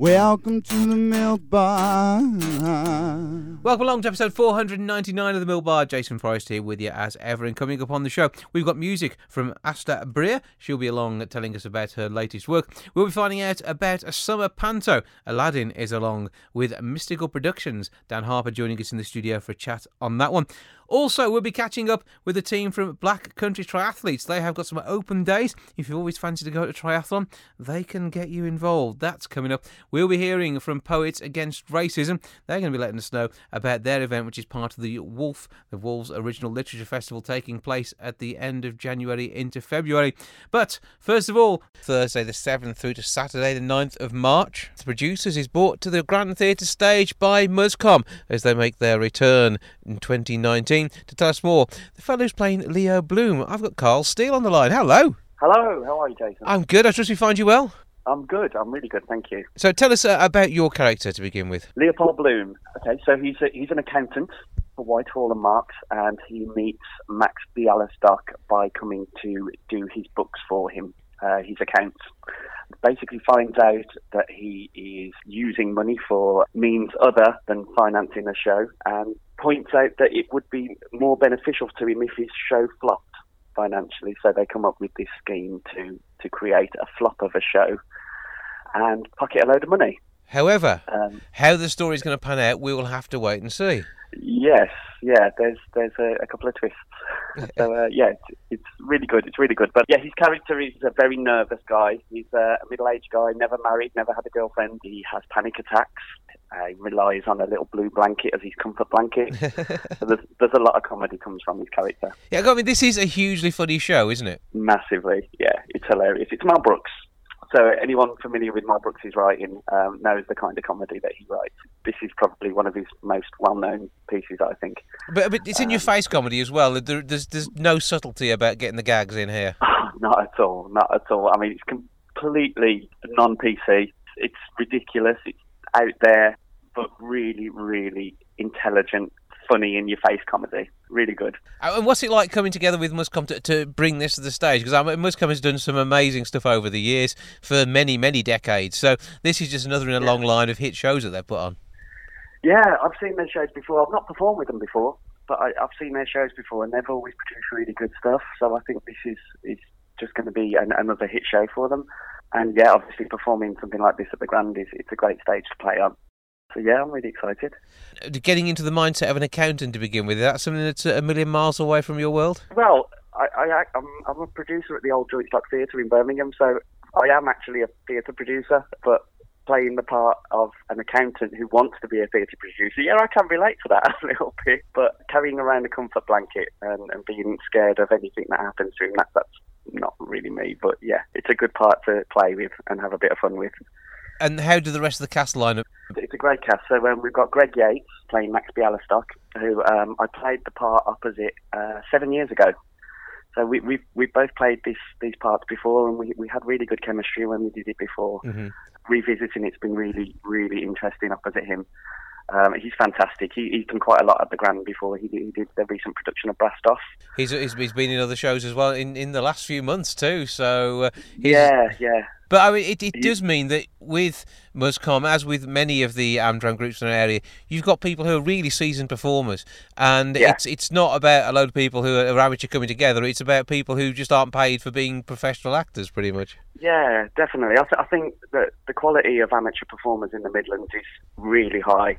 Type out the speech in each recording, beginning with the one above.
welcome to the milk bar. Welcome along to episode 499 of the Milk Bar. Jason Forrest here with you as ever. And coming up on the show, we've got music from Asta Bria. She'll be along telling us about her latest work. We'll be finding out about a summer panto. Aladdin is along with Mystical Productions. Dan Harper joining us in the studio for a chat on that one. Also, we'll be catching up with a team from Black Country Triathletes. They have got some open days. If you've always fancied to go to triathlon, they can get you involved. That's coming up. We'll be hearing from Poets Against Racism. They're going to be letting us know about their event, which is part of the Wolf, the Wolves Original Literature Festival, taking place at the end of January into February. But first of all, Thursday the 7th through to Saturday the 9th of March, the producers is brought to the Grand Theatre stage by Muscom as they make their return in 2019. To tell us more, the fellow who's playing Leo Bloom, I've got Carl Steele on the line. Hello. Hello, how are you, Jason? I'm good. I trust we find you well. I'm good. I'm really good, thank you. So tell us uh, about your character to begin with. Leopold Bloom. Okay, so he's a, he's an accountant for Whitehall and Marks, and he meets Max Bialystock by coming to do his books for him, uh, his accounts. Basically, finds out that he is using money for means other than financing a show, and points out that it would be more beneficial to him if his show flopped financially. So they come up with this scheme to to create a flop of a show and pocket a load of money. However, Um, how the story is going to pan out, we will have to wait and see. Yes, yeah. There's there's a, a couple of twists. so uh, yeah, it's, it's really good. It's really good. But yeah, his character is a very nervous guy. He's a middle-aged guy, never married, never had a girlfriend. He has panic attacks. Uh, he relies on a little blue blanket as his comfort blanket. so there's there's a lot of comedy comes from his character. Yeah, I mean, this is a hugely funny show, isn't it? Massively, yeah. It's hilarious. It's Mel Brooks. So anyone familiar with Mel Brooks' writing um, knows the kind of comedy that he writes. This is probably one of his most well-known pieces, I think. But, but it's in your face comedy as well. There, there's there's no subtlety about getting the gags in here. not at all, not at all. I mean, it's completely non-PC. It's ridiculous. It's out there, but really, really intelligent, funny in your face comedy. Really good. Uh, And what's it like coming together with Muscom to, to bring this to the stage? Because Muscom has done some amazing stuff over the years for many, many decades. So this is just another in a long line of hit shows that they've put on. Yeah, I've seen their shows before. I've not performed with them before, but I, I've seen their shows before, and they've always produced really good stuff. So I think this is is just going to be an, another hit show for them. And yeah, obviously performing something like this at the Grand is it's a great stage to play on. So yeah, I'm really excited. Uh, Getting into the mindset of an accountant to begin with, is that something that's a million miles away from your world? Well, I, I I'm, I'm a producer at the Old Joint Stock Theatre in Birmingham, so I am actually a theatre producer, but playing the part of an accountant who wants to be a theatre producer, yeah, I can relate to that a little bit. But carrying around a comfort blanket and, and being scared of anything that happens to him, that, that's not really me. But yeah, it's a good part to play with and have a bit of fun with. And how do the rest of the cast line up? It's a great cast. So um, we've got Greg Yates playing Max Bialystock, who um, I played the part opposite uh, seven years ago. So we we we both played this these parts before, and we we had really good chemistry when we did it before. Revisiting it's been really really interesting opposite him. Um, he's fantastic. He, he's done quite a lot at the Grand before. He, did- he did the recent production of Blast Off. He's, he's, he's been in other shows as well in, in the last few months too. So uh, he's- Yeah, yeah. But I mean, it, it does mean that with Muscom, as with many of the Amdram groups in the area, you've got people who are really seasoned performers, and Yeah. it's it's not about a load of people who are amateur coming together. It's about people who just aren't paid for being professional actors, pretty much. Yeah, definitely. I, th- I think that the quality of amateur performers in the Midlands is really high.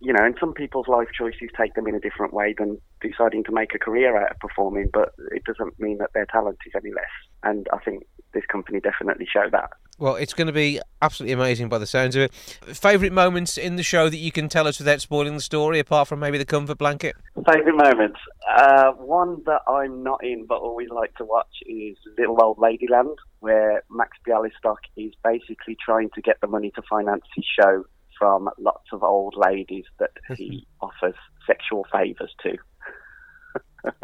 You know, and some people's life choices take them in a different way than deciding to make a career out of performing, but it doesn't mean that their talent is any less. And I think this company definitely show that. Well, it's going to be absolutely amazing by the sounds of it. Favourite moments in the show that you can tell us without spoiling the story, apart from maybe the comfort blanket? Favourite moments? Uh, one that I'm not in but always like to watch is Little Old Ladyland, where Max Bialystock is basically trying to get the money to finance his show from lots of old ladies that he offers sexual favours to.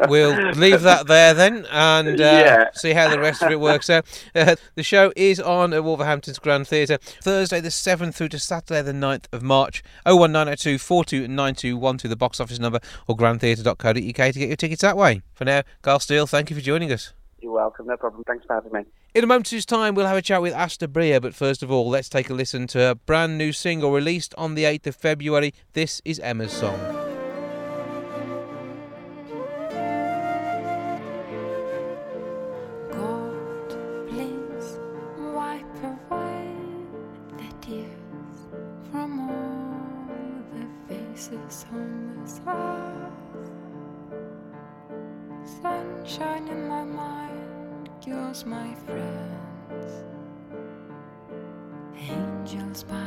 We'll leave that there then and uh, Yeah. see how the rest of it works out. Uh, the show is on at Wolverhampton's Grand Theatre Thursday the 7th through to Saturday the 9th of March. 01902 429212, the box office number, or grandtheatre.co.uk to get your tickets that way. For now, Carl Steele, thank you for joining us. You're welcome. No problem. Thanks for having me. In a moment's time, we'll have a chat with Asta Bria, but first of all, let's take a listen to a brand new single released on the 8th of February. This is Emma's song. Faces on earth. Sunshine in my mind, cures my friends. Angels by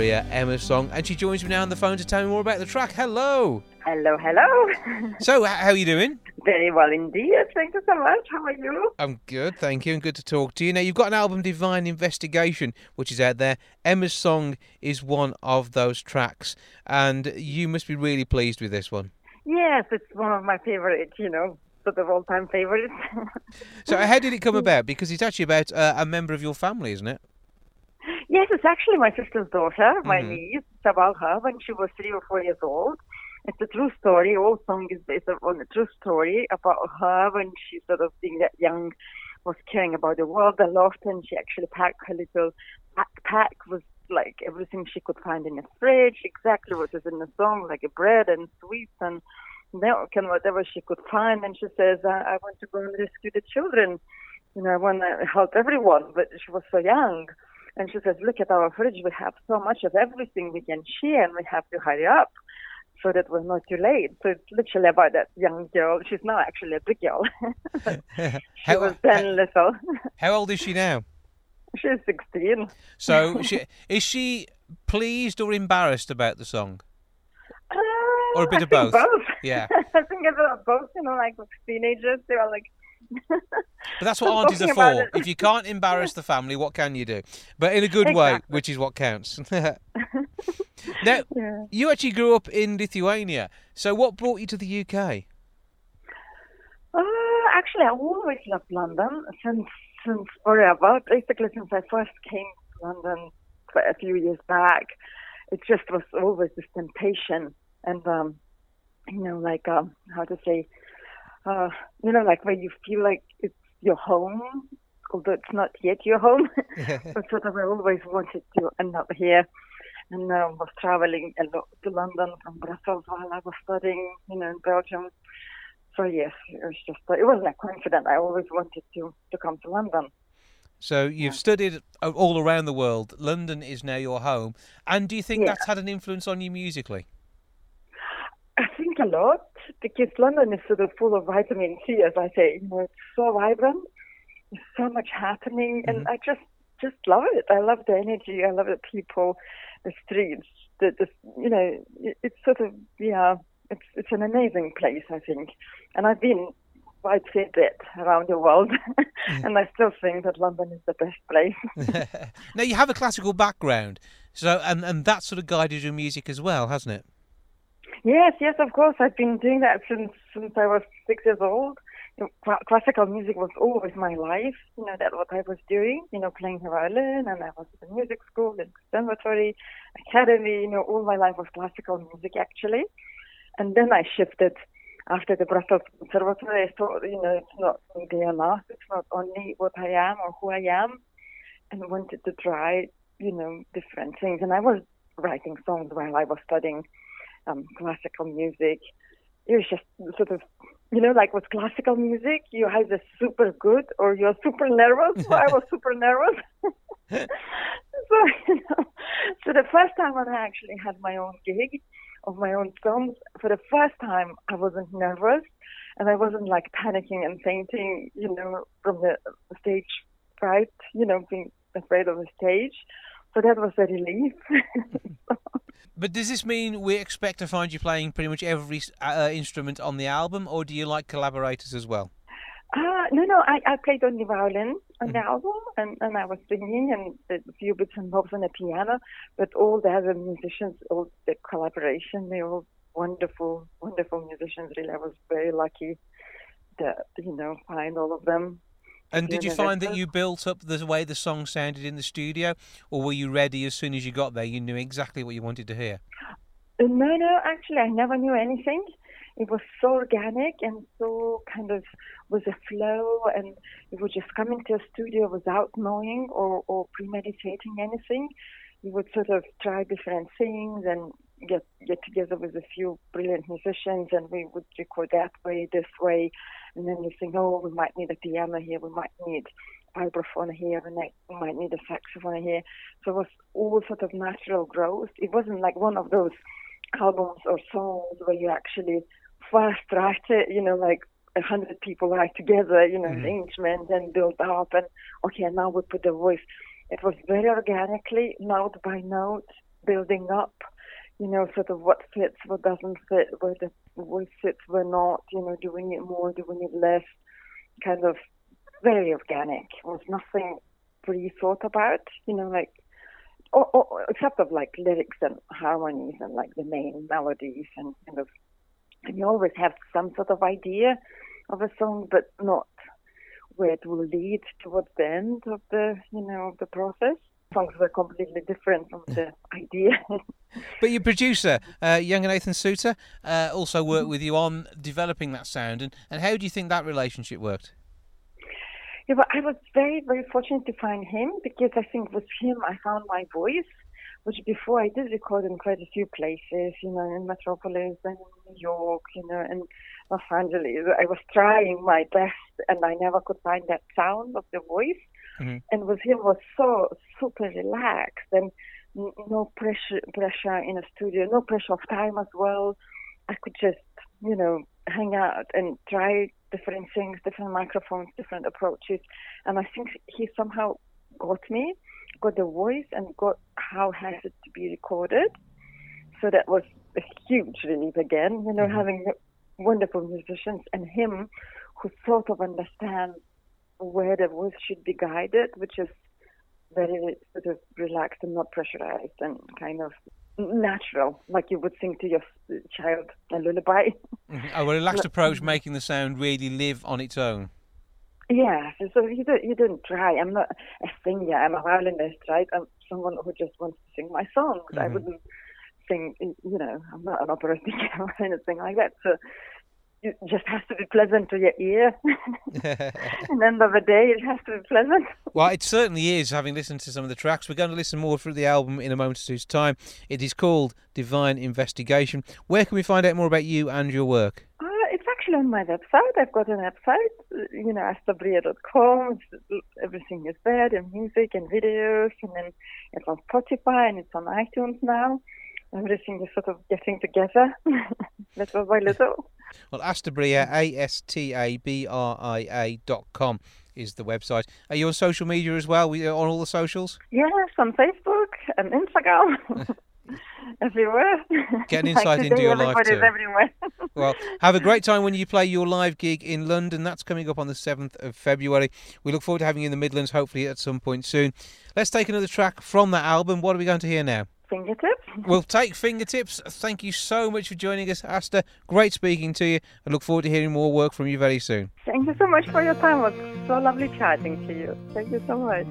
Bria Emma's song, and she joins me now on the phone to tell me more about the track. Hello. Hello, hello. So, how are you doing? Very well indeed. Thank you so much. How are you? I'm good, thank you, and good to talk to you. Now, you've got an album, Divine Investigation, which is out there. Emma's song is one of those tracks, and you must be really pleased with this one. Yes, it's one of my favorite, you know, sort of all-time favorites. So, how did it come about? Because it's actually about uh, a member of your family, isn't it? Yes, it's actually my sister's daughter, my Mhm. niece. It's about her when she was three or four years old. It's a true story. All song is based on a true story about her when she sort of being that young, was caring about the world a lot, and she actually packed her little backpack with like everything she could find in the fridge, exactly what is in the song, like bread and sweets and milk and whatever she could find. And she says, I, I want to go and rescue the children. You know, I want to help everyone. But she was so young. And she says, look at our fridge. We have so much of everything we can share and we have to hurry up so that we're not too late. So it's literally about that young girl. She's now actually a big girl. she How- was then little. How old is she now? She's 16. So she, is she pleased or embarrassed about the song? Uh, Or a bit I of think both. Yeah. I think a bit of both. You know, like teenagers, they are like, But that's what aunties are for. If you can't embarrass the family, what can you do? But in a good way, which is what counts. now, yeah. you actually grew up in Lithuania. So what brought you to the UK? Uh, actually, I always loved London since since forever. Basically, since I first came to London quite a few years back, it just was always this temptation, and um, you know, like um, how to say, uh, you know, like where you feel like it's your home, although it's not yet your home. but sort of I always wanted to end up here. And uh, was traveling a lot to London from Brussels while I was studying, you know, in Belgium. So yes, it was just it wasn't a coincidence. I always wanted to to come to London. So you've studied uh, all around the world. London is now your home. And do you think Yeah. that's had an influence on you musically? A lot because London is sort of full of vitamin C, as I say. You know, it's so vibrant. There's so much happening, and mm-hmm. I just just love it. I love the energy. I love the people, the streets. The, the you know, it, it's sort of yeah. It's it's an amazing place, I think, and I've been quite a bit around the world, and I still think that London is the best place. now you have a classical background, so and and that sort of guided your music as well, hasn't it? Yes, yes, of course. I've been doing that since since I was six years old. Classical music was always my life. You know, that's what I was doing. You know, playing the violin, and I was at music school, and conservatory, academy. You know, all my life was classical music actually. And then I shifted after the Brussels Conservatory. I thought, you know, it's not only enough. It's not only what I am or who I am, and wanted to try, you know, different things. And I was writing songs while I was studying um, classical music. It was just sort of, you know, like with classical music, you're either super good or you're super nervous. So I was super nervous. so, you know, so the first time when I actually had my own gig of my own songs, for the first time I wasn't nervous and I wasn't like panicking and fainting, you know, from the stage fright, you know, being afraid of the stage. So that was a relief. But does this mean we expect to find you playing pretty much every uh, instrument on the album, or do you like collaborators as well? Uh, no, no, I, I played on the violin on the album and, and I was singing and a few bits and bobs on the piano, but all the other musicians, all the collaboration, they're all wonderful, wonderful musicians. Really, I was very lucky to, you know, find all of them. And did you find that you built up the way the song sounded in the studio, or were you ready as soon as you got there? You knew exactly what you wanted to hear. Uh, No, no, actually, I never knew anything. It was so organic and so kind of was a flow, and it would just come into a studio without knowing or, or premeditating anything. You would sort of try different things and get get together with a few brilliant musicians, and we would record that way, this way, and then you think, oh, we might need a piano here, we might need vibraphone here, and we might need a saxophone here. So it was all sort of natural growth. It wasn't like one of those albums or songs where you actually first write it, you know, like a hundred people write together, you know, mm-hmm. arrangement and build up and okay, now we put the voice. It was very organically, note by note, building up, you know, sort of what fits, what doesn't fit, where the voice fits, where not, you know, doing it more, doing it less, kind of very organic. It was nothing pre-thought about, you know, like or, or, except of like lyrics and harmonies and like the main melodies and kind of and you always have some sort of idea of a song but not where it will lead towards the end of the you know of the process songs were completely different from the idea But your producer, uh, Young and Nathan Suter, uh, also worked with you on developing that sound. And, and how do you think that relationship worked? Yeah, well, I was very, very fortunate to find him because I think with him I found my voice, which before I did record in quite a few places, you know, in Metropolis and New York, you know, and Los Angeles. I was trying my best, and I never could find that sound of the voice. Mm-hmm. And with him was so super relaxed and no pressure pressure in a studio, no pressure of time as well. I could just, you know, hang out and try different things, different microphones, different approaches. And I think he somehow got me, got the voice, and got how has it to be recorded. So that was a huge relief again, you know, Mhm. having wonderful musicians and him who sort of understands where the voice should be guided, which is very sort of relaxed and not pressurized and kind of natural, like you would sing to your child a lullaby. Mhm. A relaxed approach, making the sound really live on its own. Yeah, so, so you don't you don't try. I'm not a singer. I'm a violinist, right? I'm someone who just wants to sing my songs. I Mhm. wouldn't sing, you know, I'm not an opera singer or anything like that. So it just has to be pleasant to your ear. and end of the day, it has to be pleasant. Well, it certainly is, having listened to some of the tracks. We're going to listen more through the album in a moment or two's time. It is called Divine Investigation. Where can we find out more about you and your work? Uh, it's actually on my website. I've got an website, uh, you know, astabria.com. Everything is there, the music and videos, and then it's on Spotify and it's on iTunes now. Everything is sort of getting together, little by little. Well, Astabria, A S T A B R I A dot com is the website. Are you on social media as well? We uh, on all the socials? Yes, on Facebook and Instagram, everywhere. Get an Like insight into your life too. everywhere. Well, have a great time when you play your live gig in London. That's coming up on the 7th of February. We look forward to having you in the Midlands, hopefully at some point soon. Let's take another track from that album. What are we going to hear now? Fingertips. We'll take fingertips. Thank you so much for joining us, Asta. Great speaking to you. I look forward to hearing more work from you very soon. Thank you so much for your time. It was so lovely chatting to you. Thank you so much.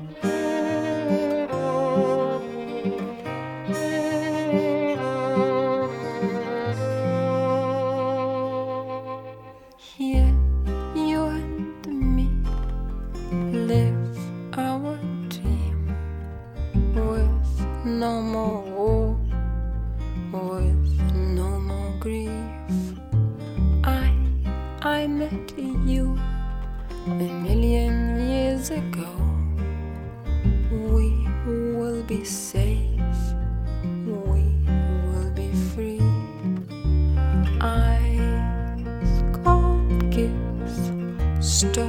Stone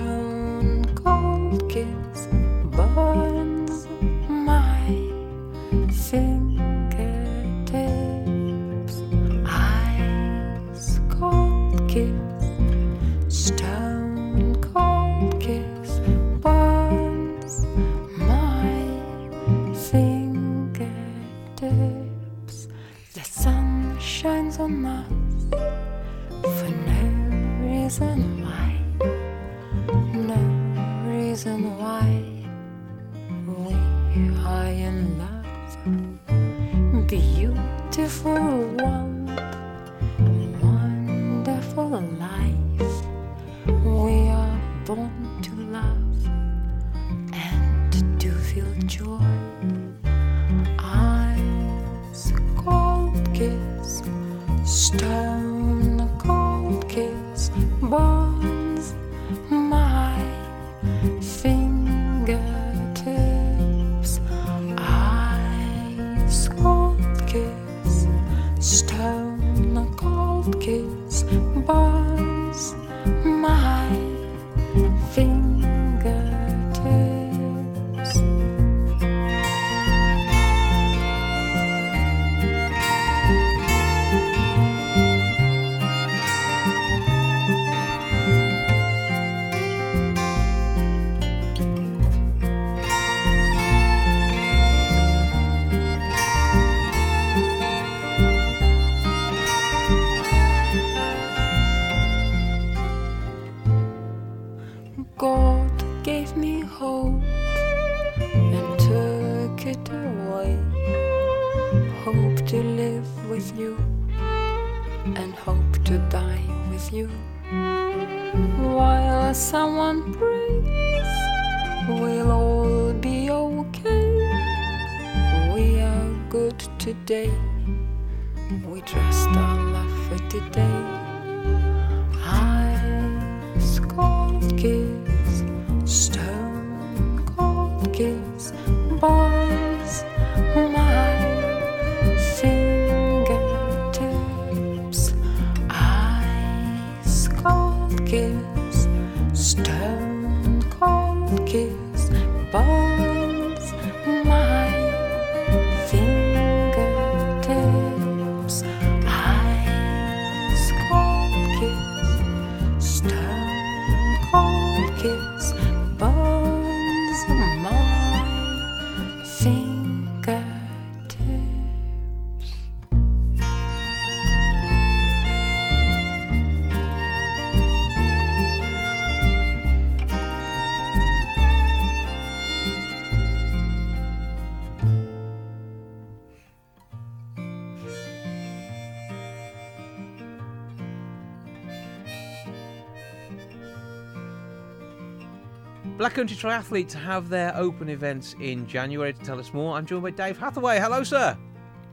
Black Country Triathletes have their open events in January. To tell us more, I'm joined by Dave Hathaway. Hello, sir.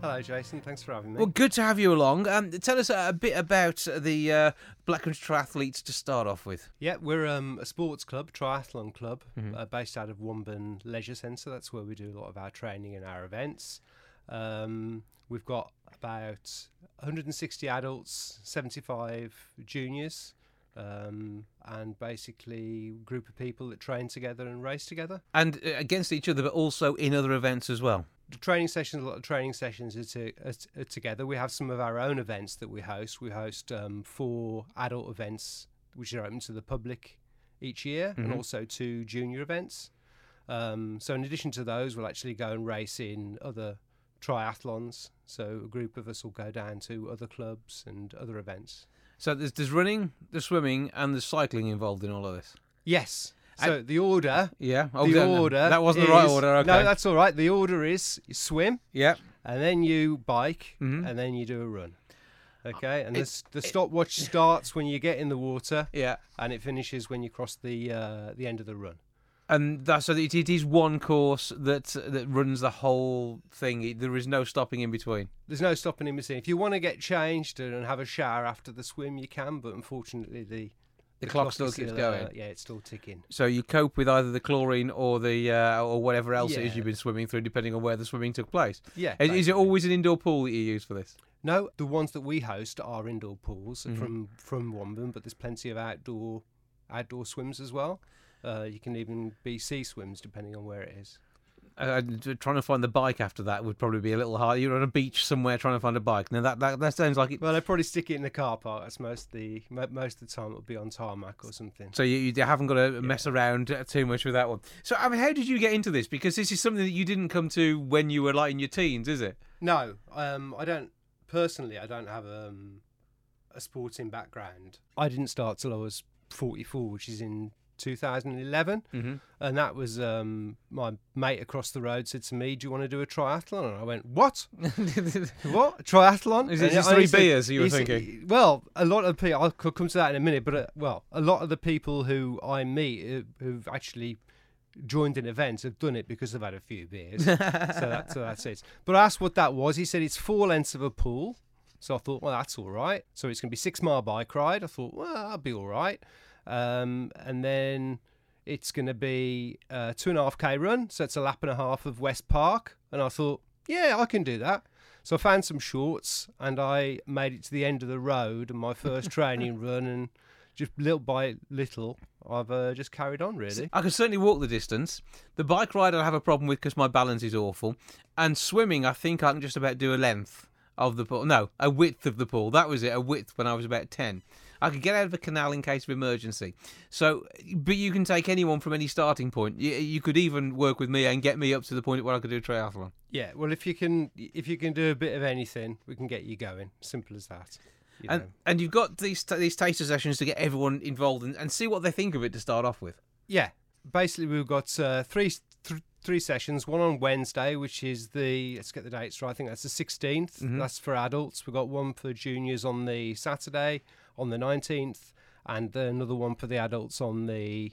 Hello, Jason. Thanks for having me. Well, good to have you along. Um, tell us a bit about the uh, Black Country Triathletes to start off with. yeah, we're um, a sports club, triathlon club, Mm-hmm. uh, based out of Wombourne Leisure Centre. That's where we do a lot of our training and our events. Um, we've got about 160 adults, 75 juniors, um, and basically group of people that train together and race together. And uh, against each other, but also in other events as well. the training sessions, a lot of training sessions are, to, are, are together. We have some of our own events that we host. We host um, four adult events, which are open to the public each year, and also two junior events. Um, so, in addition to those, we'll actually go and race in other triathlons. So, a group of us will go down to other clubs and other events. So there's, there's running, there's swimming, and there's cycling involved in all of this. Yes. So, the order. Yeah. Oh, the order. That wasn't the right order. Okay. No, that's all right. The order is you swim, yeah. and then you bike, Mhm. and then you do a run. Okay, and It- the, the stopwatch starts when you get in the water, Yeah. and it finishes when you cross the uh, the end of the run. And that's so it, it is one course that that runs the whole thing. There is no stopping in between. There's no stopping in between. If you want to get changed and have a shower after the swim, you can, but unfortunately the The clock still keeps uh, going. yeah, it's still ticking. So you cope with either the chlorine or the uh, or whatever else it is you've been swimming through, depending on where the swimming took place. Yeah. Is, is it always an indoor pool that you use for this? No, the ones that we host are indoor pools Mhm. from from Wombourne, but there's plenty of outdoor outdoor swims as well. Uh, you can even be sea swims depending on where it is. Uh, trying to find the bike after that would probably be a little hard. You're on a beach somewhere trying to find a bike. Now that that, that sounds like it. Well, they probably stick it in the car park. That's most the most of the time it'll be on tarmac or something. So you, you haven't got to mess around uh, too much with that one. So I mean, how did you get into this? Because this is something that you didn't come to when you were like in your teens, is it? No, um, I don't personally. I don't have um, a sporting background. I didn't start till I was 44, which is in 2011, Mm-hmm. and that was um, my mate across the road said to me, "Do you want to do a triathlon?" And I went, "What? what? Triathlon?" Is it just three beers you were thinking? Well, a lot of people. I'll come to that in a minute, but uh, well, a lot of the people who I meet uh, who've actually joined an event have done it because they've had a few beers. so, that, so that's it. But I asked what that was. He said it's four lengths of a pool. So I thought, well, that's all right. So it's going to be six mile bike ride. I thought, well, that'll be all right. Um, and then it's going to be a two and a half k run. So it's a lap and a half of West Park. And I thought, yeah, I can do that. So I found some shorts and I made it to the end of the road and my first training run. And just little by little, I've uh, just carried on really. I can certainly walk the distance. The bike ride I have a problem with because my balance is awful. And swimming, I think I can just about do a length of the pool. No, a width of the pool. That was it, a width when I was about 10. I could get out of a canal in case of emergency. So, but you can take anyone from any starting point. You, you could even work with me and get me up to the point where I could do a triathlon. Yeah, well, if you can, if you can do a bit of anything, we can get you going. Simple as that. you And know. and you've got these these taster sessions to get everyone involved and, and see what they think of it to start off with. yeah, basically we've got uh, three th- three sessions. One on Wednesday, which is the let's get the dates right. I think that's the 16th. Mhm. That's for adults. We've got one for juniors on the Saturday on the nineteenth, and another one for the adults on the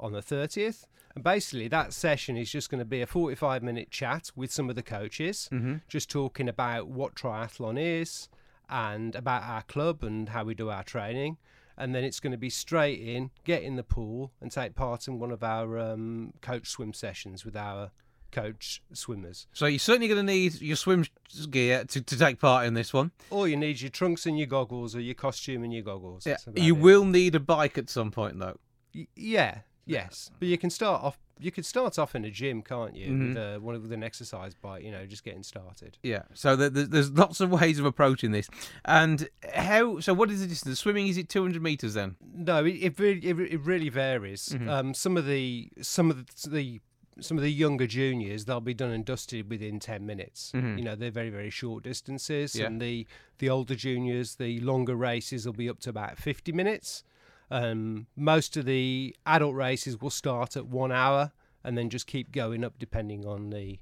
on the 30th. And basically, that session is just going to be a 45 minute chat with some of the coaches, just talking about what triathlon is and about our club and how we do our training. And then it's going to be straight in, get in the pool, and take part in one of our um, coach swim sessions with our coach swimmers. So you're certainly going to need your swim gear to, to take part in this one. Or you need your trunks and your goggles, or your costume and your goggles. About You it. will need a bike at some point, though. Y- yeah, yes, but you can start off. You could start off in a gym, can't you? With uh, one with an exercise bike, you know, just getting started. Yeah. So there- there's, there's lots of ways of approaching this. And how? So what is the distance? Swimming is it 200 meters then? No, it it really, it, it really varies. Um, some of the some of the, the some of the younger juniors they'll be done and dusted within 10 minutes. You know they're very very short distances Yeah. and the the older juniors the longer races will be up to about 50 minutes. Um, most of the adult races will start at one hour and then just keep going up depending on the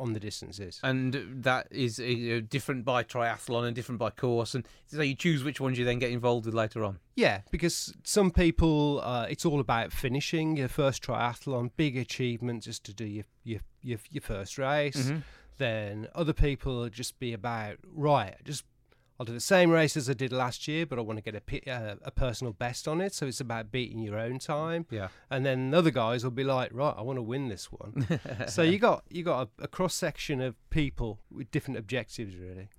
on the distances And that is uh, different by triathlon and different by course. And so you choose which ones you then get involved with later on. Yeah, because some people, uh, it's all about finishing your first triathlon, big achievement just to do your your your, your first race. Then other people just be about right, just I'll do the same race as I did last year, but I want to get a uh, a personal best on it. So it's about beating your own time. Yeah. And then other guys will be like, right, I want to win this one. so you got you got a, a cross section of people with different objectives, really.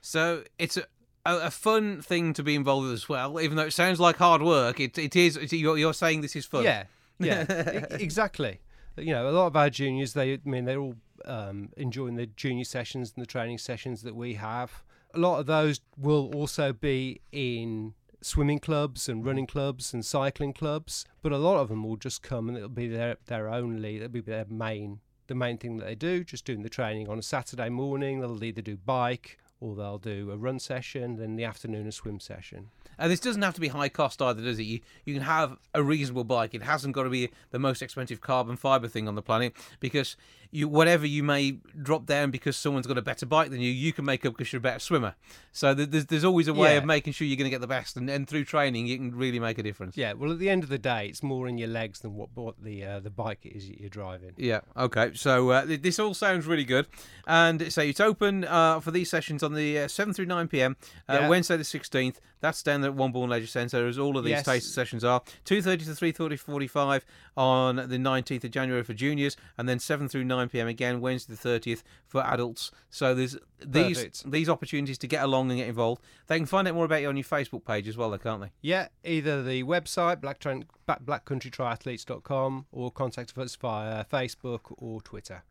So it's a, a, fun thing to be involved with as well. Even though it sounds like hard work, it, it is. It, you're, you're saying this is fun. Yeah, yeah, exactly. You know, a lot of our juniors, they, I mean, they're all um, enjoying the junior sessions and the training sessions that we have. A lot of those will also be in swimming clubs and running mm. clubs and cycling clubs, but a lot of them will just come and it'll be their their only, it'll be their main, the main thing that they do, just doing the training on a Saturday morning. They'll either do bike or they'll do a run session, then in the afternoon a swim session. And this doesn't have to be high cost either, does it? You, you can have a reasonable bike. It hasn't got to be the most expensive carbon fiber thing on the planet because you whatever you may drop down because someone's got a better bike than you, you can make up because you're a better swimmer. So there's there's always a way Yeah. of making sure you're going to get the best, and, and through training you can really make a difference. Yeah, well, at the end of the day, it's more in your legs than what, what the uh, the bike is that you're driving. Yeah. Okay. So uh, th- this all sounds really good, and so it's open uh, for these sessions on the uh, seven through nine p.m. Uh, Yeah. Wednesday the sixteenth. That's down at Wombourne Leisure Centre, as all of these Yes. taster sessions are. Two thirty to three thirty forty-five on the nineteenth of January for juniors, and then seven through nine p.m. again Wednesday the thirtieth for adults. So there's these Perfect. these opportunities to get along and get involved. They can find out more about you on your Facebook page as well, though, can't they? Yeah, either the website black blackcountrytriathletes.com or contact us via Facebook or Twitter.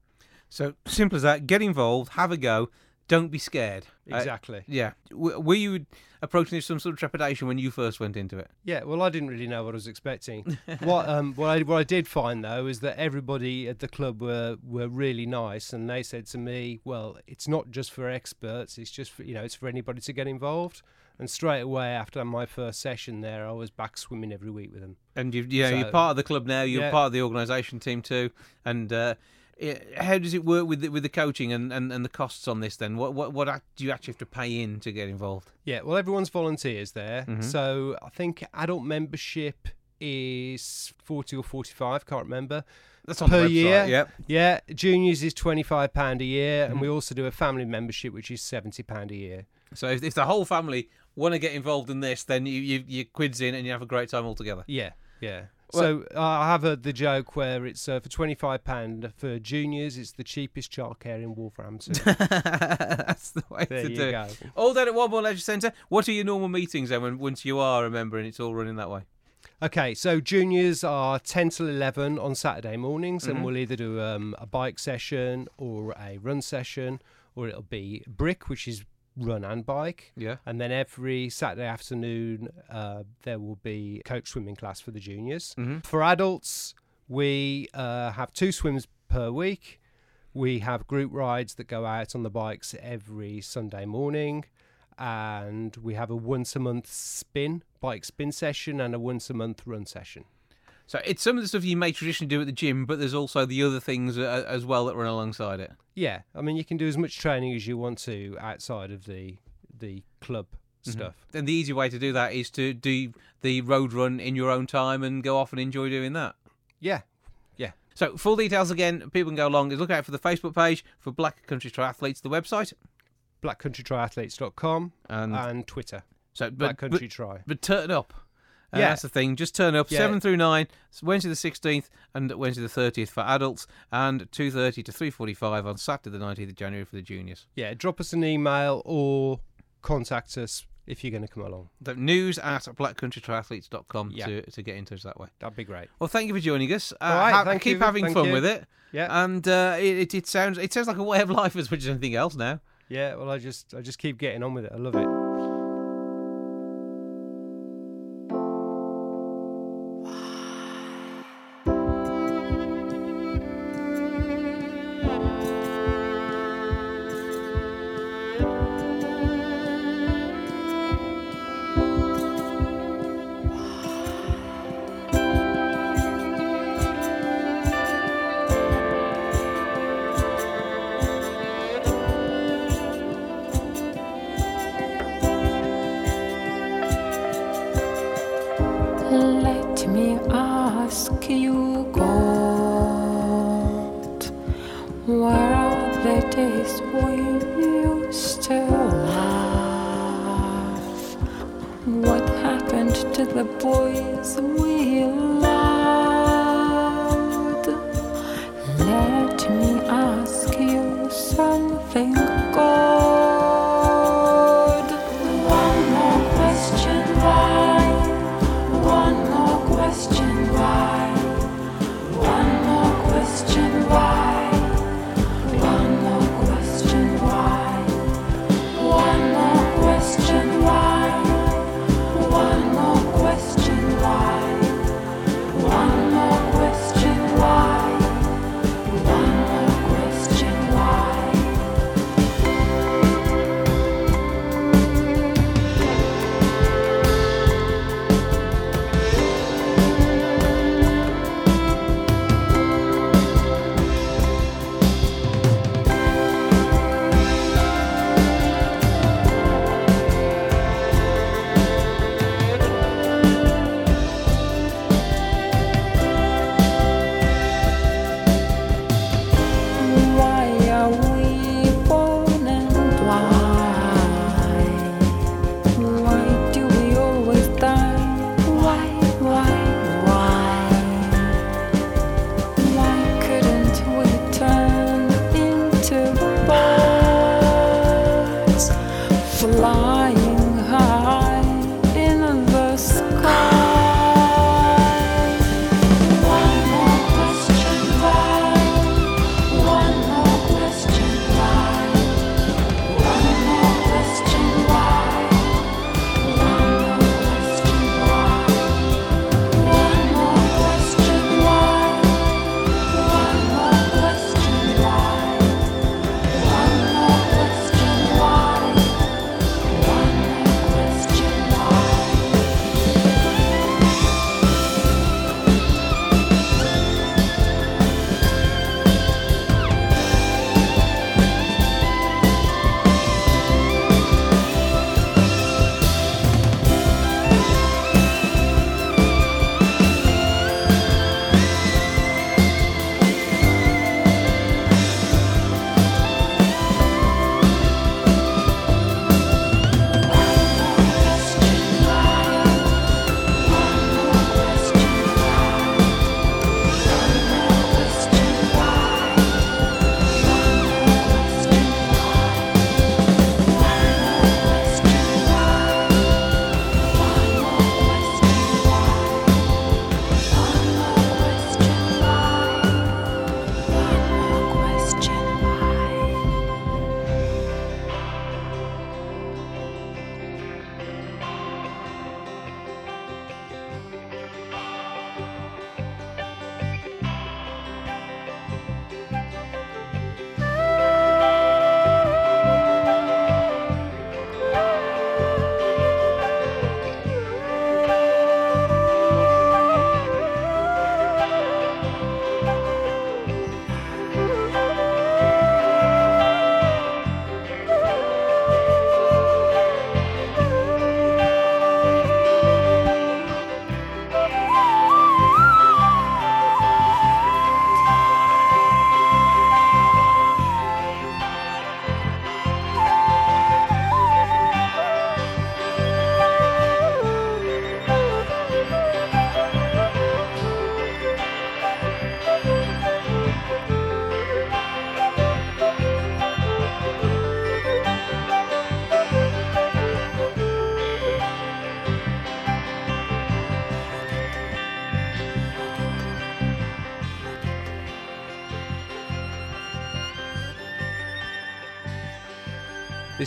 So simple as that. Get involved, have a go. Don't be scared. Uh, Exactly. Yeah. W- were you approaching this with some sort of trepidation when you first went into it? Yeah, well, I didn't really know what I was expecting. what um, what I what I did find though is that everybody at the club were were really nice, and they said to me, "Well, it's not just for experts; it's just for you know, it's for anybody to get involved." And straight away after my first session there, I was back swimming every week with them. And you've, yeah, you're part of the club now. You're Yeah. part of the organisation team too. And uh, how does it work with the, with the coaching and, and, and the costs on this? Then what what what do you actually have to pay in to get involved? Yeah, well, everyone's volunteers there. Mhm. So I think adult membership is 40 or 45, can't remember. That's on Per the website. year? Yeah. Yeah, juniors is £25 a year, Mm-hmm. and we also do a family membership, which is £70 a year. So if, if the whole family want to get involved in this, then you, you you quids in and you have a great time all together. Yeah, yeah. So uh, I have a, the joke where it's uh, for £25 for juniors, it's the cheapest childcare in Wolverhampton. That's the way there to do it. go. All down at Ball Leisure Centre. What are your normal meetings then when, once you are a member and it's all running that way? Okay, so juniors are 10 till 11 on Saturday mornings, Mhm. and we'll either do um, a bike session or a run session, or it'll be brick, which is run and bike. Yeah. And then every Saturday afternoon, uh, there will be coach swimming class for the juniors. Mhm. For adults, we uh, have two swims per week. We have group rides that go out on the bikes every Sunday morning. And we have a once a month spin, bike spin session, and a once a month run session. So it's some of the stuff you may traditionally do at the gym, but there's also the other things uh, as well that run alongside it. Yeah, I mean, you can do as much training as you want to outside of the the club Mhm. stuff. And the easy way to do that is to do the road run in your own time and go off and enjoy doing that. Yeah, yeah. So full details again, people can go along. is Look out for the Facebook page for Black Country Triathletes, the website, blackcountrytriathletes.com and and Twitter. so Black Country but, Try. but turn up. Yeah. that's the thing. Just turn up. Yeah. Seven through nine. Wednesday the sixteenth and Wednesday the thirtieth for adults, and two thirty to three forty-five on Saturday the nineteenth of January for the juniors. Yeah, drop us an email or contact us if you're going to come along. The news at blackcountrytriathletes.com Yeah. to, to get in touch that way. That'd be great. Well, thank you for joining us. Uh, All right, ha- thank keep you, having thank fun you. with it. Yeah, And uh, it, it, it sounds it sounds like a way of life as much as anything else now. yeah. Well, I just I just keep getting on with it. I love it.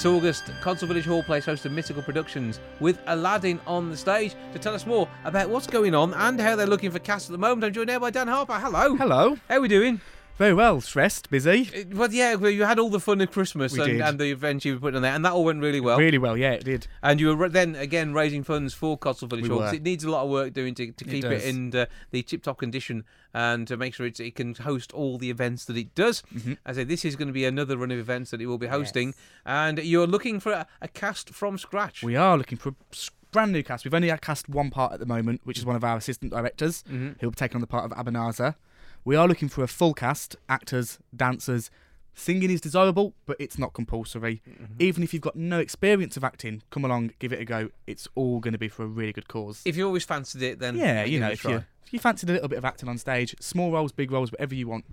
This August, Codsall Village Hall plays host to Mystical Productions with Aladdin on the stage to tell us more about what's going on and how they're looking for cast at the moment. I'm joined now by Dan Harper. Hello. Hello. How are we doing? Very well. Stressed, busy. Uh, Well, yeah, well, you had all the fun of Christmas We and, did. and the events you were putting on there, and that all went really well. Really well. Yeah, it did. And you were ra- then again raising funds for Codsall Village We Hall 'cause were. it needs a lot of work doing to, to keep it, does. in uh, the tip top condition and to make sure it's, it can host all the events that it does. Mhm. I say this is going to be another run of events that it will be hosting, and you're looking for a, a cast from scratch. We are looking for a s- brand new cast. We've only cast one part at the moment, which is one of our assistant directors, Mhm. who will be taking on the part of Abanazar. We are looking for a full cast, actors, dancers. Singing is desirable, but it's not compulsory. Mm-hmm. Even if you've got no experience of acting, come along, give it a go. It's all going to be for a really good cause. If you always fancied it, then yeah, you know, if you, if you fancied a little bit of acting on stage, small roles, big roles, whatever you want,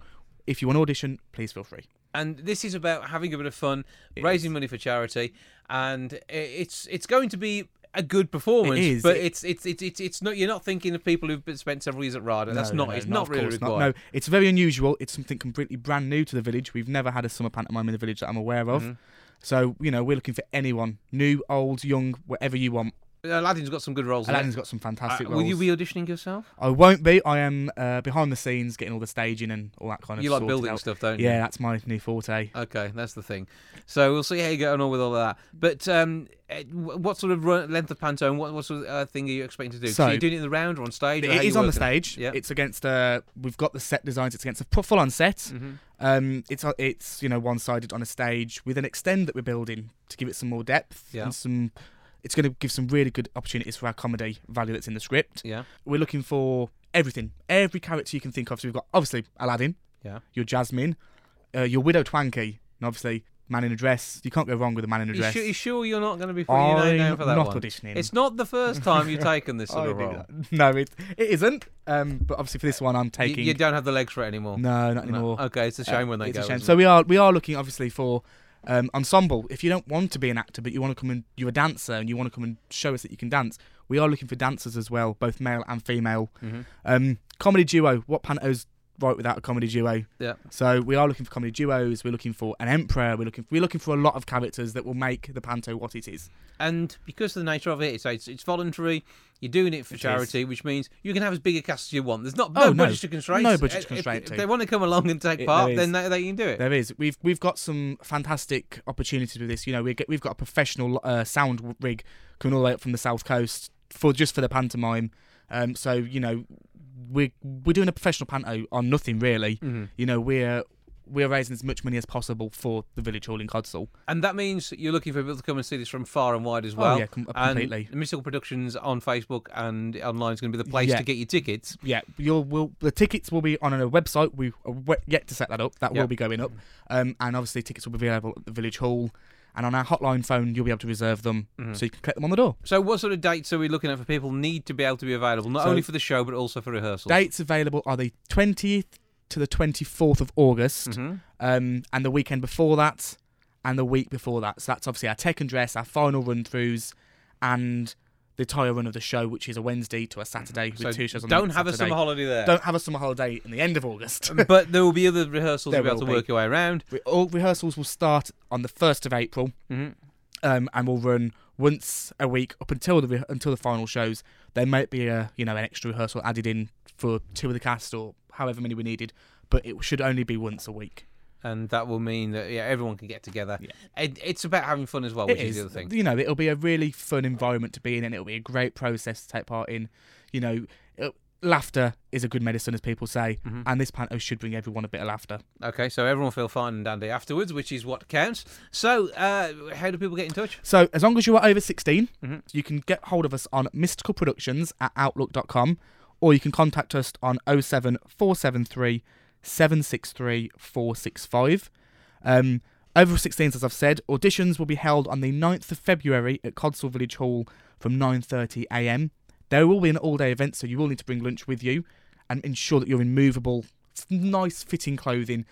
if you want audition, please feel free. and this is about having a bit of fun, It raising is. money for charity, and it's it's going to be a good performance. It is. but it's, it's it's it's it's not. You're not thinking of people who've spent several years at RADA. That's not. no, it's no, not really required. No, it's very unusual. It's something completely brand new to the village. We've never had a summer pantomime in the village that I'm aware of. Mhm. So, you know, we're looking for anyone, new, old, young, whatever you want. Aladdin's got some good roles. Aladdin's got some fantastic Uh, roles. will you be auditioning yourself? I won't be. I am uh, behind the scenes, getting all the staging and all that kind of. You like building out. stuff, don't you? Yeah, that's my new forte. Okay, that's the thing. So we'll see how you get on with all of that. But um, eh, what sort of length of panto and what, what sort of uh, thing are you expecting to do? So, So- you're doing it in the round or on stage? It is on the stage. Yeah. It's against. Uh, we've got the set designs. It's against a fu- full-on set. Mhm. Um, it's uh, it's you know one-sided on a stage with an extend that we're building to give it some more depth Yeah. and some. It's going to give some really good opportunities for our comedy value that's in the script. Yeah. We're looking for everything, every character you can think of. So we've got obviously Aladdin, Yeah. your Jasmine, uh, your Widow Twankey, and obviously Man in a Dress. You can't go wrong with a Man in a You Dress. sure, you sure you're not going to be putting your name down for that not one? auditioning. It's not the first time you've taken this sort of role. No, it, it isn't. Um, but obviously for this one, I'm taking. you don't have the legs for it anymore. no, not No. anymore. Okay, it's a shame Uh, when they it's go. a shame. So we are we are looking obviously for um, ensemble. If you don't want to be an actor, but you want to come and you're a dancer and you want to come and show us that you can dance, we are looking for dancers as well, both male and female. Mhm. Um, comedy duo. What panto's right without a comedy duo? Yeah. So we are looking for comedy duos. We're looking for an emperor. We're looking we're looking for a lot of characters that will make the panto what it is. And because of the nature of it, it's, it's it's voluntary. You're doing it for It charity, which means you can have as big a cast as you want. There's not Oh, no no. budgetary constraints. No budgetary If- constraint If, too. they want to come along and take It- part, then they, they can do it. There is. We've we've got some fantastic opportunities with this. You know, we get we've got a professional uh, sound rig coming all the way up from the south coast for just for the pantomime. Um, so you know, we're we're doing a professional panto on nothing really. Mhm. You know, we're we're raising as much money as possible for the village hall in Codsall. And that means you're looking for people to come and see this from far and wide as well. oh yeah, com- And completely. Mystical Productions on Facebook and online is going to be the place Yeah. to get your tickets. Yeah, you'll will the tickets will be on a website. We are yet to set that up. That Yeah. will be going up, um, and obviously tickets will be available at the village hall. And on our hotline phone, you'll be able to reserve them, Mhm. so you can collect them on the door. So, what sort of dates are we looking at for people need to be able to be available, not So- only for the show but also for rehearsals? Dates available are the 20th to the 24th of August, Mhm. um, and the weekend before that, and the week before that. So that's obviously our tech and dress, our final run throughs, and the entire run of the show, which is a Wednesday to a Saturday with So two shows on don't have a summer holiday there. Don't have a summer holiday in the end of August. but there will be other rehearsals There you'll be able to will work your way around. Re- All rehearsals will start on the 1st of April, Mhm. um, and will run once a week up until the re- until the final shows. There might be a you know an extra rehearsal added in for two of the cast or however many we needed, but it should only be once a week. And that will mean that yeah, everyone can get together. Yeah. It, it's about having fun as well, which is is, the other thing. you know, it'll be a really fun environment to be in, and it'll be a great process to take part in. You know, it- laughter is a good medicine, as people say, Mhm. and this panto should bring everyone a bit of laughter. Okay, so everyone feel fine and dandy afterwards, which is what counts. So, uh, how do people get in touch? So, as long as you are over 16, Mhm. you can get hold of us on mysticalproductions at outlook.com, or you can contact us on 07473 763 465. Um, over 16s, as I've said, auditions will be held on the 9th of February at Codsall Village Hall from 9.30am. There will be an all-day event, so you will need to bring lunch with you and ensure that you're in movable, nice fitting clothing,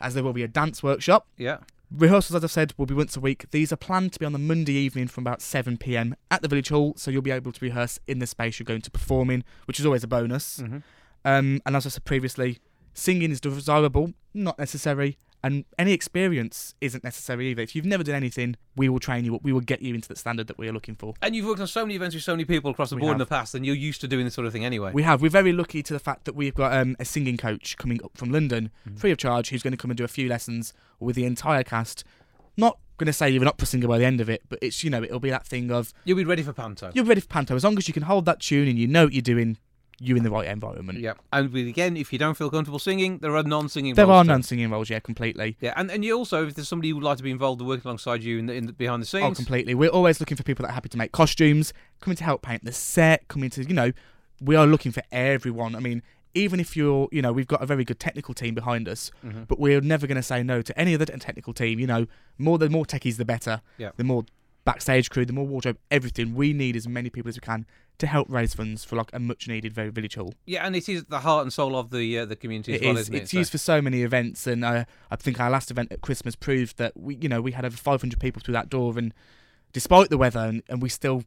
as there will be a dance workshop. Yeah. Rehearsals, as I've said, will be once a week. These are planned to be on the Monday evening from about 7 pm at the Village Hall, so you'll be able to rehearse in the space you're going to perform in, which is always a bonus. Mhm. Um, and as I said previously, singing is desirable, not necessary, And any experience isn't necessary either. If you've never done anything, we will train you up. We will get you into the standard that we are looking for. And you've worked on so many events with so many people across the We board in the past, and you're used to doing this sort of thing anyway. We have. We're very lucky to the fact that we've got um, a singing coach coming up from London, free of charge, who's going to come and do a few lessons with the entire cast. Not going to say you're an opera singer by the end of it, but it's you know it'll be that thing of You'll be ready for panto. you're ready for panto as long as you can hold that tune and you know what you're doing. You in the right environment. Yeah, and again, if you don't feel comfortable singing, there are non-singing. There roles are too. non-singing roles, yeah, completely. Yeah, and, and you also, if there's somebody who would like to be involved and working alongside you in the, in the, behind the scenes, Oh, completely. We're always looking for people that are happy to make costumes, coming to help paint the set, coming to, you know, we are looking for everyone. I mean, even if you're, you know, we've got a very good technical team behind us, Mhm. but we're never going to say no to any other technical team. You know, more the more techies, the better. Yeah. The more backstage crew, the more wardrobe, everything. We need as many people as we can to help raise funds for like a much needed very village hall. yeah, and it is the heart and soul of the uh, the community as It well, is. isn't It's it? used for so many events, and uh, I think our last event at Christmas proved that we, you know, we had over 500 people through that door, and despite the weather, and, and we still,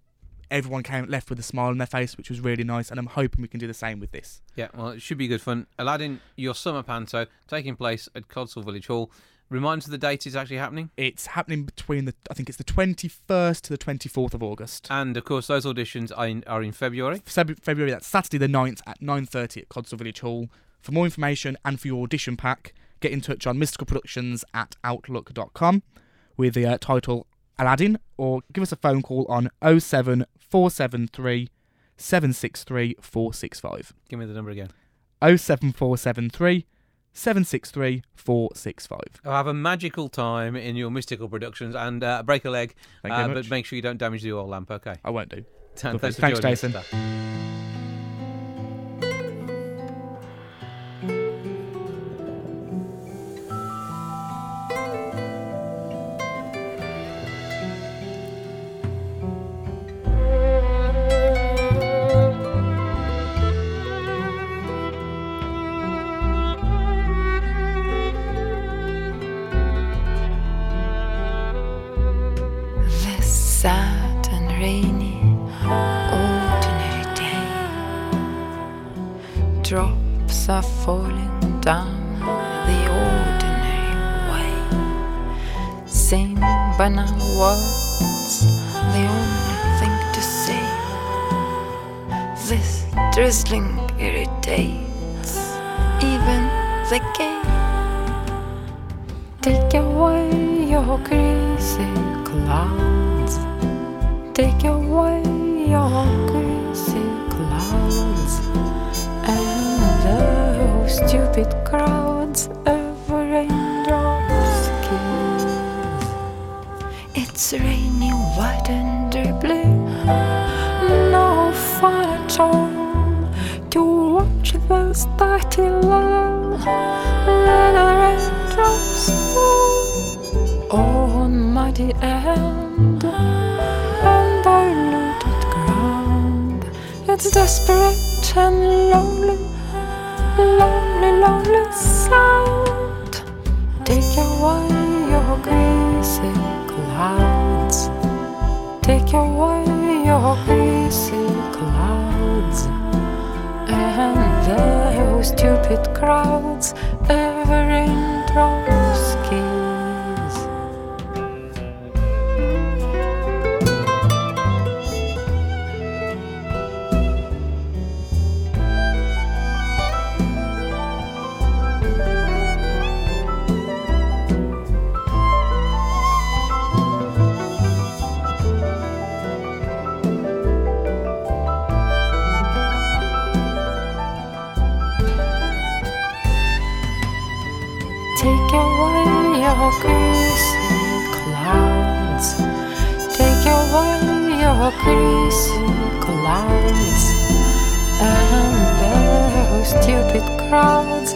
everyone came left with a smile on their face, which was really nice. And I'm hoping we can do the same with this. Yeah, well, it should be good fun. Aladdin, your summer panto taking place at Codsall Village Hall. Remind us of the date it's actually happening. It's happening between the, I think it's the 21st to the 24th of August. And of course, those auditions are in, are in February. Feb- February, that's Saturday the 9th at 9.30 at Codsall Village Hall. For more information and for your audition pack, get in touch on Mystical Productions at outlook.com with the uh, title Aladdin or give us a phone call on 07473 763 465. Give me the number again. 07473 763 465. Oh, have a magical time in your mystical productions and uh, break a leg, Thank uh, but make sure you don't damage the oil lamp. Okay. I won't do. Thanks, for Thanks, us. Jason. Drizzling irritates even the gay. Take away your crazy clouds. Take away your crazy clouds. And those stupid crowds over raindrops. It's raining white and those dirty little, little raindrops fall on muddy and undiluted ground. It's desperate and lonely, lonely, lonely sound. Take away your crazy clouds. Take away your crazy clouds. And those stupid crowds ever in skis. Crazy clouds. And those stupid crowds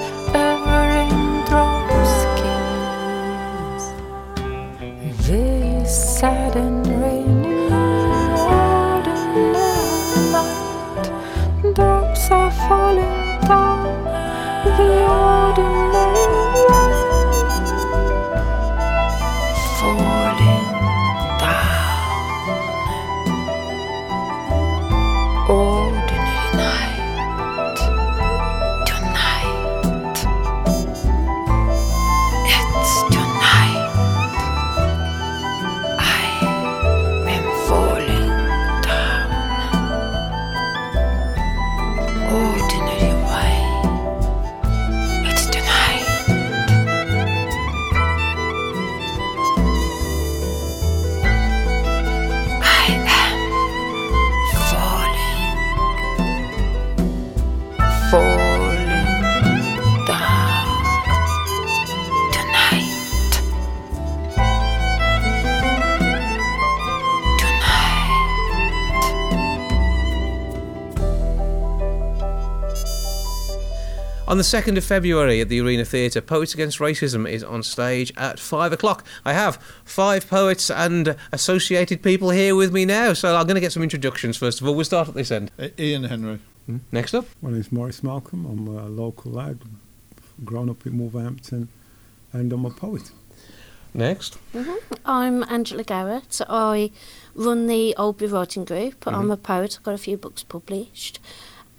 On the 2nd of February at the Arena Theatre, Poets Against Racism is on stage at 5 o'clock. I have five poets and associated people here with me now, so I'm going to get some introductions first of all. We'll start at this end. Uh, Ian Henry. Next up. My name's Maurice Malcolm. I'm a local lad, grown up in Wolverhampton, and I'm a poet. Next. I'm Angela Garrett. I run the Oldbury Writing Group. I'm a poet. I've got a few books published.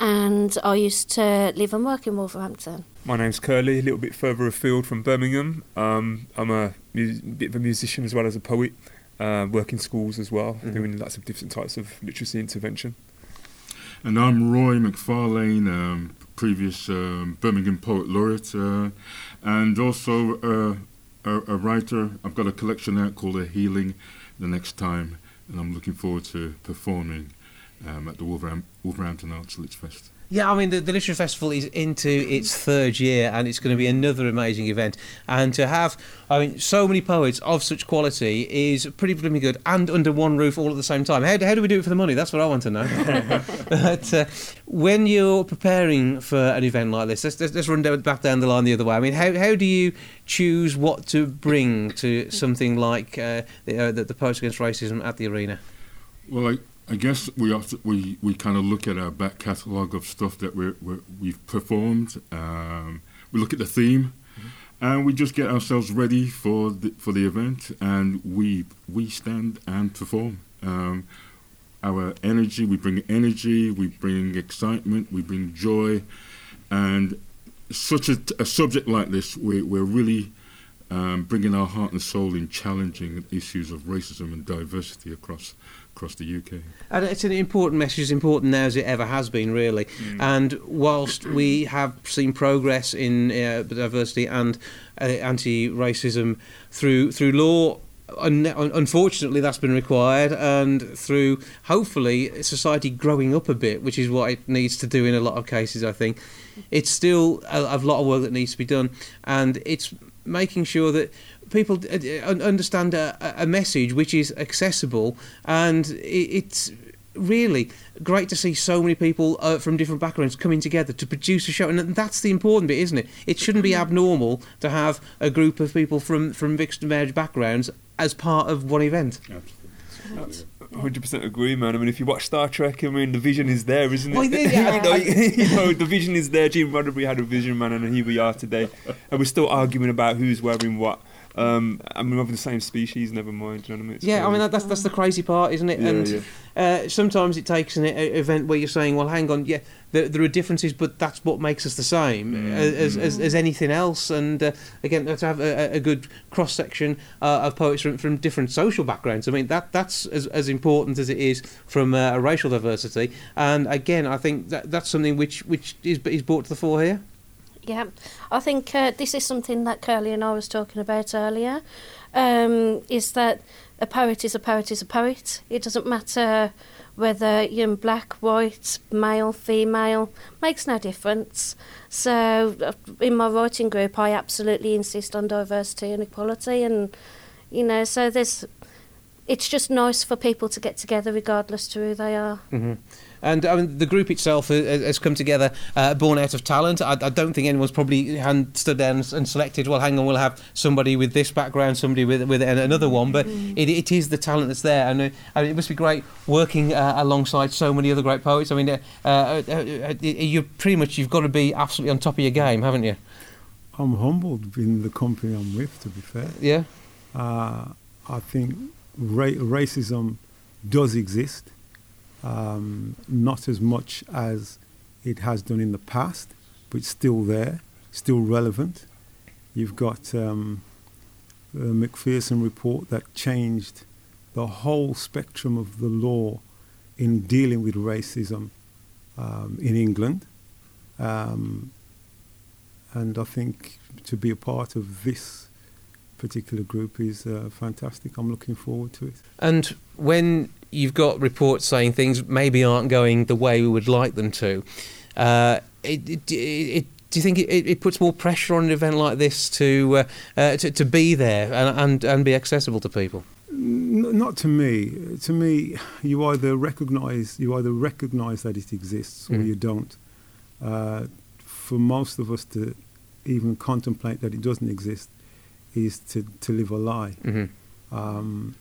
And I used to live and work in Wolverhampton. My name's Curly, a little bit further afield from Birmingham. Um, I'm a mu- bit of a musician as well as a poet. Uh, work in schools as well, doing lots of different types of literacy intervention. And I'm Roy McFarlane, um, previous um, Birmingham Poet Laureate, uh, and also uh, a, a writer. I've got a collection out called A Healing the Next Time, and I'm looking forward to performing um, at the Wolverham- Wolverhampton Arts Lit Fest. Yeah, I mean, the, the Literary Festival is into its third year and it's going to be another amazing event. And to have, I mean, so many poets of such quality is pretty blooming good and under one roof all at the same time. How, how do we do it for the money? That's what I want to know. but uh, when you're preparing for an event like this, let's, let's, let's run down, back down the line the other way. I mean, how, how do you choose what to bring to something like uh, the, uh, the, the Poets Against Racism at the arena? Well, I, I guess we have to, we we kind of look at our back catalogue of stuff that we're, we're, we've performed. Um, we look at the theme, and we just get ourselves ready for the, for the event, and we we stand and perform. Um, our energy, we bring energy, we bring excitement, we bring joy, and such a, a subject like this, we, we're really um, bringing our heart and soul in challenging issues of racism and diversity across across the UK. And it's an important message, as important now as it ever has been, really. And whilst we have seen progress in uh, diversity and uh, anti-racism through through law. Un- un- unfortunately, that's been required, and through hopefully society growing up a bit, which is what it needs to do in a lot of cases. I think it's still a, a lot of work that needs to be done, and it's making sure that people uh, uh, un- understand a, a message which is accessible and it's really great to see so many people uh, from different backgrounds coming together to produce a show and that's the important bit isn't it it shouldn't be abnormal to have a group of people from from mixed marriage backgrounds as part of one event Absolutely. Hundred percent agree, man. I mean, if you watch Star Trek, I mean, the vision is there, isn't it? Well, yeah, you, know, you know, the vision is there. Gene Roddenberry had a vision, man, and here we are today, and we're still arguing about who's wearing what. Um, I mean, we're of the same species. Never mind. You know what I mean? Yeah, I mean that, that's that's the crazy part, isn't it? Yeah, and yeah. Uh, sometimes it takes an event where you're saying, "Well, hang on, yeah, there, there are differences, but that's what makes us the same Mm, as, as, as anything else." And uh, again, to have a, a good cross section uh, of poets from, from different social backgrounds. I mean, that that's as, as important as it is from uh, a racial diversity. And again, I think that that's something which which is is brought to the fore here. Yeah, I think uh, this is something that Curly and I was talking about earlier. Um, is that a poet is a poet is a poet. It doesn't matter whether you're black, white, male, female, makes no difference. So uh, in my writing group, I absolutely insist on diversity and equality, and you know, so there's. It's just nice for people to get together, regardless to who they are. hmm And I mean, the group itself has come together, uh, born out of talent. I, I don't think anyone's probably hand stood down and, and selected. Well, hang on, we'll have somebody with this background, somebody with with another one. But it, it is the talent that's there, and uh, I mean, it must be great working uh, alongside so many other great poets. I mean, uh, uh, uh, uh, you pretty much you've got to be absolutely on top of your game, haven't you? I'm humbled in the company I'm with, to be fair. Yeah. Uh, I think ra- racism does exist, um, not as much as it has done in the past, but still there, still relevant. You've got um, a Macpherson report that changed the whole spectrum of the law in dealing with racism um, in England. Um, and I think to be a part of this particular group is uh, fantastic. I'm looking forward to it. And when you've got reports saying things maybe aren't going the way we would like them to, uh, it, it, it, do you think it, it puts more pressure on an event like this to uh, uh, to, to be there and, and, and be accessible to people? Not to me. To me, you either recognise you either recognise that it exists or Mm. you don't. Uh, for most of us to even contemplate that it doesn't exist is to, to live a lie. Mhm. Um,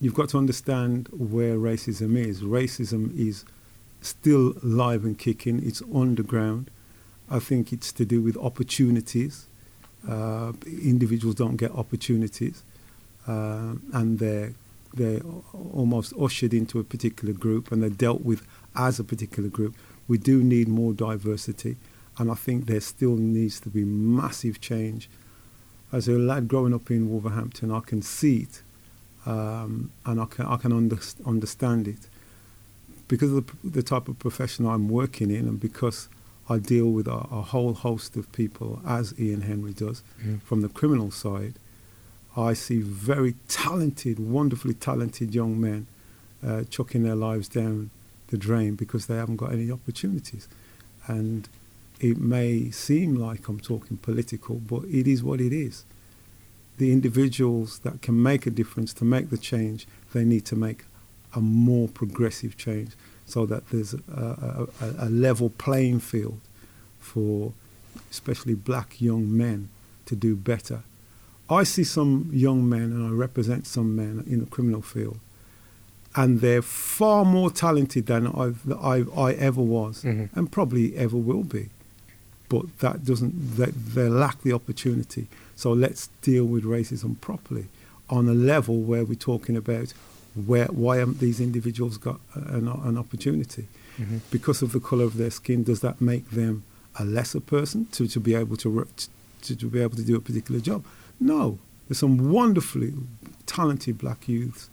you've got to understand where racism is. Racism is still live and kicking. It's on the ground. I think it's to do with opportunities. Uh, individuals don't get opportunities, uh, and they're they're almost ushered into a particular group, and they're dealt with as a particular group. We do need more diversity, and I think there still needs to be massive change. As a lad growing up in Wolverhampton, I can see it, um, and I can I can under, understand it because of the, the type of profession I'm working in, and because I deal with a, a whole host of people, as Ian Henry does, Mm. from the criminal side. I see very talented, wonderfully talented young men uh, chucking their lives down the drain because they haven't got any opportunities. And it may seem like I'm talking political, but it is what it is. The individuals that can make a difference to make the change, they need to make a more progressive change so that there's a, a, a, level playing field for especially black young men to do better. I see some young men, and I represent some men in the criminal field, and they're far more talented than I've, I've, I ever was, Mhm. and probably ever will be. But that doesn't, they, they lack the opportunity. So let's deal with racism properly on a level where we're talking about where, why haven't these individuals got an, an opportunity? Mhm. Because of the colour of their skin, does that make them a lesser person to, to be able to, to, to be able to do a particular job? No. There's some wonderfully talented black youths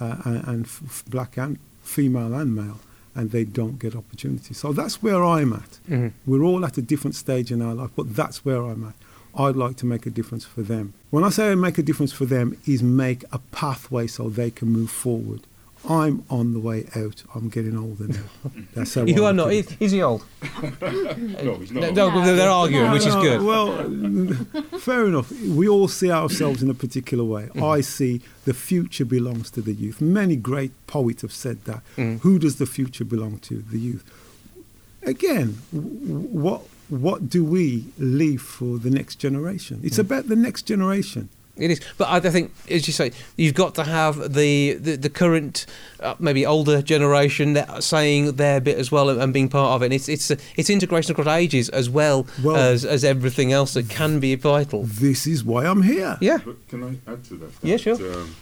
uh, and, and f- black and female and male, and they don't get opportunities. So that's where I'm at. Mhm. We're all at a different stage in our life, but that's where I'm at. I'd like to make a difference for them. When I say I make a difference for them, is make a pathway so they can move forward. I'm on the way out. I'm getting older now. That's how You are not. at it. Is, is he old? no, he's not. No, no, they're arguing, which is good. Well, fair enough. We all see ourselves in a particular way. I see the future belongs to the youth. Many great poets have said that. Mm. Who does the future belong to? The youth. Again, what what do we leave for the next generation? It's about the next generation. It is, but I I think, as you say, you've got to have the the, the current, uh, maybe older generation that saying their bit as well and, and being part of it. And it's it's it's integration across ages as well, Well- as as everything else that can be vital. This is why I'm here. Yeah. But can I add to that? Yeah, sure. Um,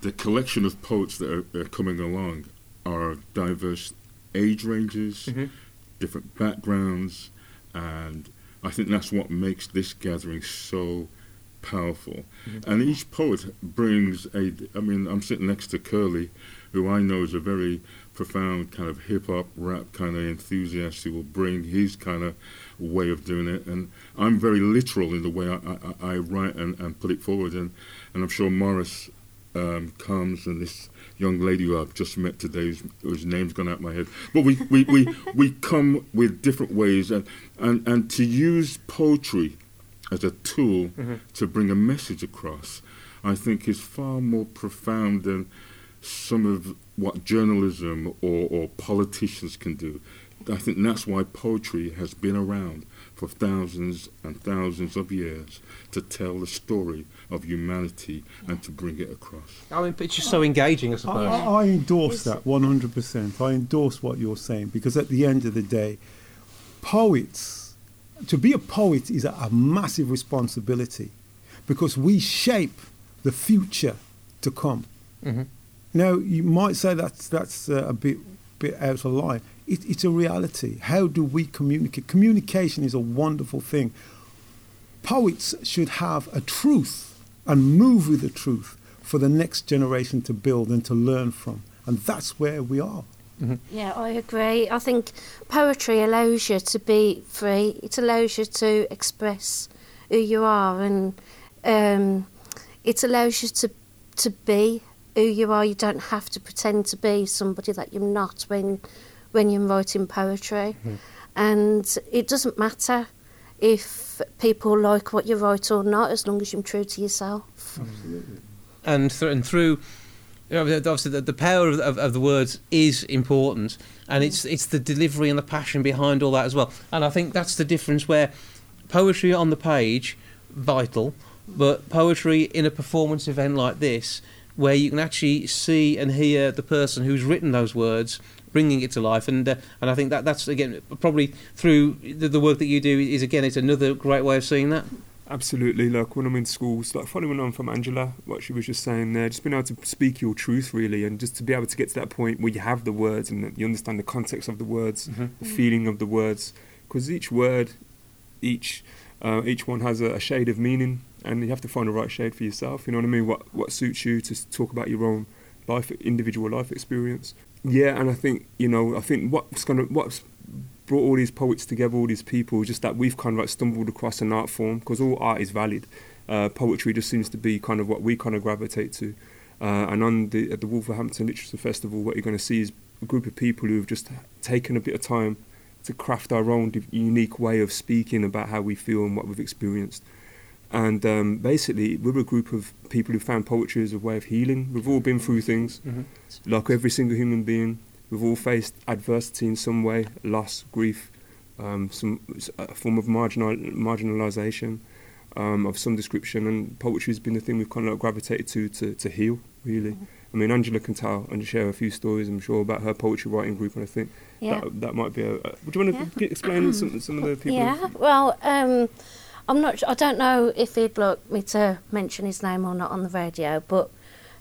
the collection of poets that are, are coming along are diverse age ranges, Mhm. different backgrounds, and I think that's what makes this gathering so powerful. And each poet brings a. I mean, I'm sitting next to Curly, who I know is a very profound kind of hip hop rap kind of enthusiast who will bring his kind of way of doing it. And I'm very literal in the way I, I, I write and, and put it forward. And, and I'm sure Maurice um, comes and this young lady who I've just met today, whose, whose name's gone out of my head. But we, we, we, we come with different ways. And, and, and to use poetry as a tool Mhm. to bring a message across, I think is far more profound than some of what journalism or, or politicians can do. I think that's why poetry has been around for thousands and thousands of years to tell the story of humanity and to bring it across. I mean, it's just so engaging, I I, suppose. I I endorse that 100%. I endorse what you're saying because at the end of the day, poets, to be a poet is a, massive responsibility because we shape the future to come. Mhm. Now, you might say that's, that's uh, a bit, bit out of line. It, it's a reality. How do we communicate? Communication is a wonderful thing. Poets should have a truth and move with the truth for the next generation to build and to learn from. And that's where we are. Yeah, I agree. I think poetry allows you to be free. It allows you to express who you are, and um, it allows you to to be who you are. You don't have to pretend to be somebody that you're not when when you're writing poetry, and it doesn't matter if people like what you write or not, as long as you're true to yourself. Absolutely. and, th- and through Know, obviously, the, the power of, of, of the words is important, and it's it's the delivery and the passion behind all that as well. And I think that's the difference where poetry on the page, vital, but poetry in a performance event like this, where you can actually see and hear the person who's written those words bringing it to life and uh, and I think that that's again probably through the, the work that you do is again it's another great way of seeing that Absolutely. Like when I'm in schools, like following on from Angela, what she was just saying there, just being able to speak your truth really, and just to be able to get to that point where you have the words and you understand the context of the words, Mhm. the feeling of the words, because each word, each uh, each one has a, a shade of meaning, and you have to find the right shade for yourself. You know what I mean? What what suits you to talk about your own life, individual life experience. Yeah, and I think you know, I think what's gonna what's brought all these poets together, all these people, just that we've kind of like stumbled across an art form because all art is valid. Uh, poetry just seems to be kind of what we kind of gravitate to. Uh, and on the at the Wolverhampton Literature Festival, what you're going to see is a group of people who have just taken a bit of time to craft our own unique way of speaking about how we feel and what we've experienced. And um, basically, we're a group of people who found poetry as a way of healing. We've all been through things, Mhm. like every single human being. We've all faced adversity in some way, loss, grief, um, some a form of marginal marginalisation um, of some description. And poetry has been the thing we've kind of gravitated to to, to heal, really. I mean, Angela can tell and share a few stories, I'm sure, about her poetry writing group, and I think Yeah. that that might be a. would you want to explain some some of the people? Yeah, well, um, I'm not. I don't know if he'd like me to mention his name or not on the radio, but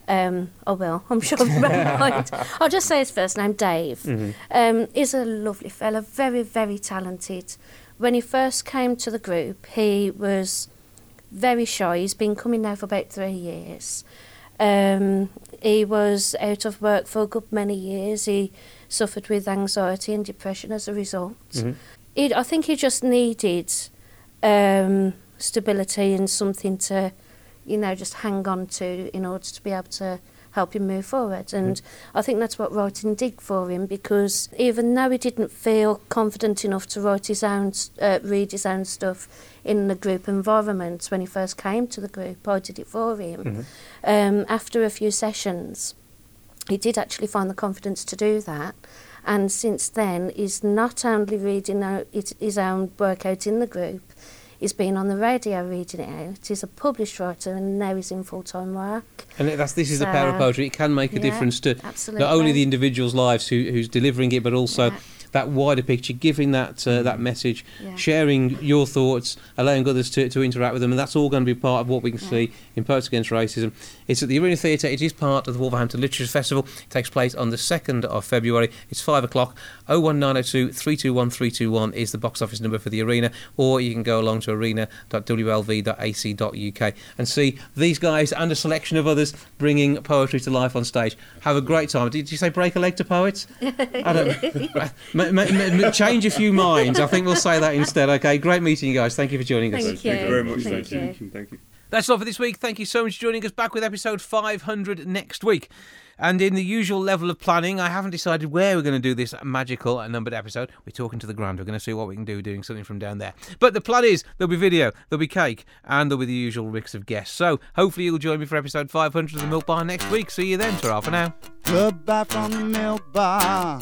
um, I will. I'm sure. I'll just say his first name, Dave. Mhm. Um, he's a lovely fella, very, very talented. When he first came to the group, he was very shy. He's been coming now for about three years. Um, he was out of work for a good many years. He suffered with anxiety and depression as a result. Mhm. He, I think he just needed um, stability and something to, you know, just hang on to in order to be able to help him move forward. And I think that's what writing did for him because even though he didn't feel confident enough to write his own, uh, read his own stuff in the group environment when he first came to the group, I did it for him. Mhm. Um, after a few sessions, he did actually find the confidence to do that. And since then, he's not only reading out his, his own work out in the group, he's been on the radio reading it out. He's a published writer and now he's in full time work. And that's this is the power of poetry. It can make a yeah, difference to absolutely. not only the individual's lives who, who's delivering it, but also that wider picture, giving that uh, that message, Yeah. sharing your thoughts, allowing others to, to interact with them, and that's all going to be part of what we can see in Poets Against Racism. It's at the Arena Theatre. It is part of the Wolverhampton Literature Festival. It takes place on the 2nd of February. It's 5 o'clock. 01902 321 321 is the box office number for the arena, or you can go along to arena.wlv.ac.uk and see these guys and a selection of others bringing poetry to life on stage. Have a great time. Did you say break a leg to poets? I don't change a few minds. I think we'll say that instead. Okay, great meeting you guys. Thank you for joining us. Thank you. Thank you very much. Thank Thank you. you. Thank you. That's all for this week. Thank you so much for joining us. Back with episode 500 next week. And in the usual level of planning, I haven't decided where we're going to do this magical numbered episode. We're talking to the ground. We're going to see what we can do doing something from down there. But the plan is there'll be video, there'll be cake, and there'll be the usual mix of guests. So hopefully you'll join me for episode 500 of the Milk Bar next week. See you then. Ta for now. Goodbye from the milk bar.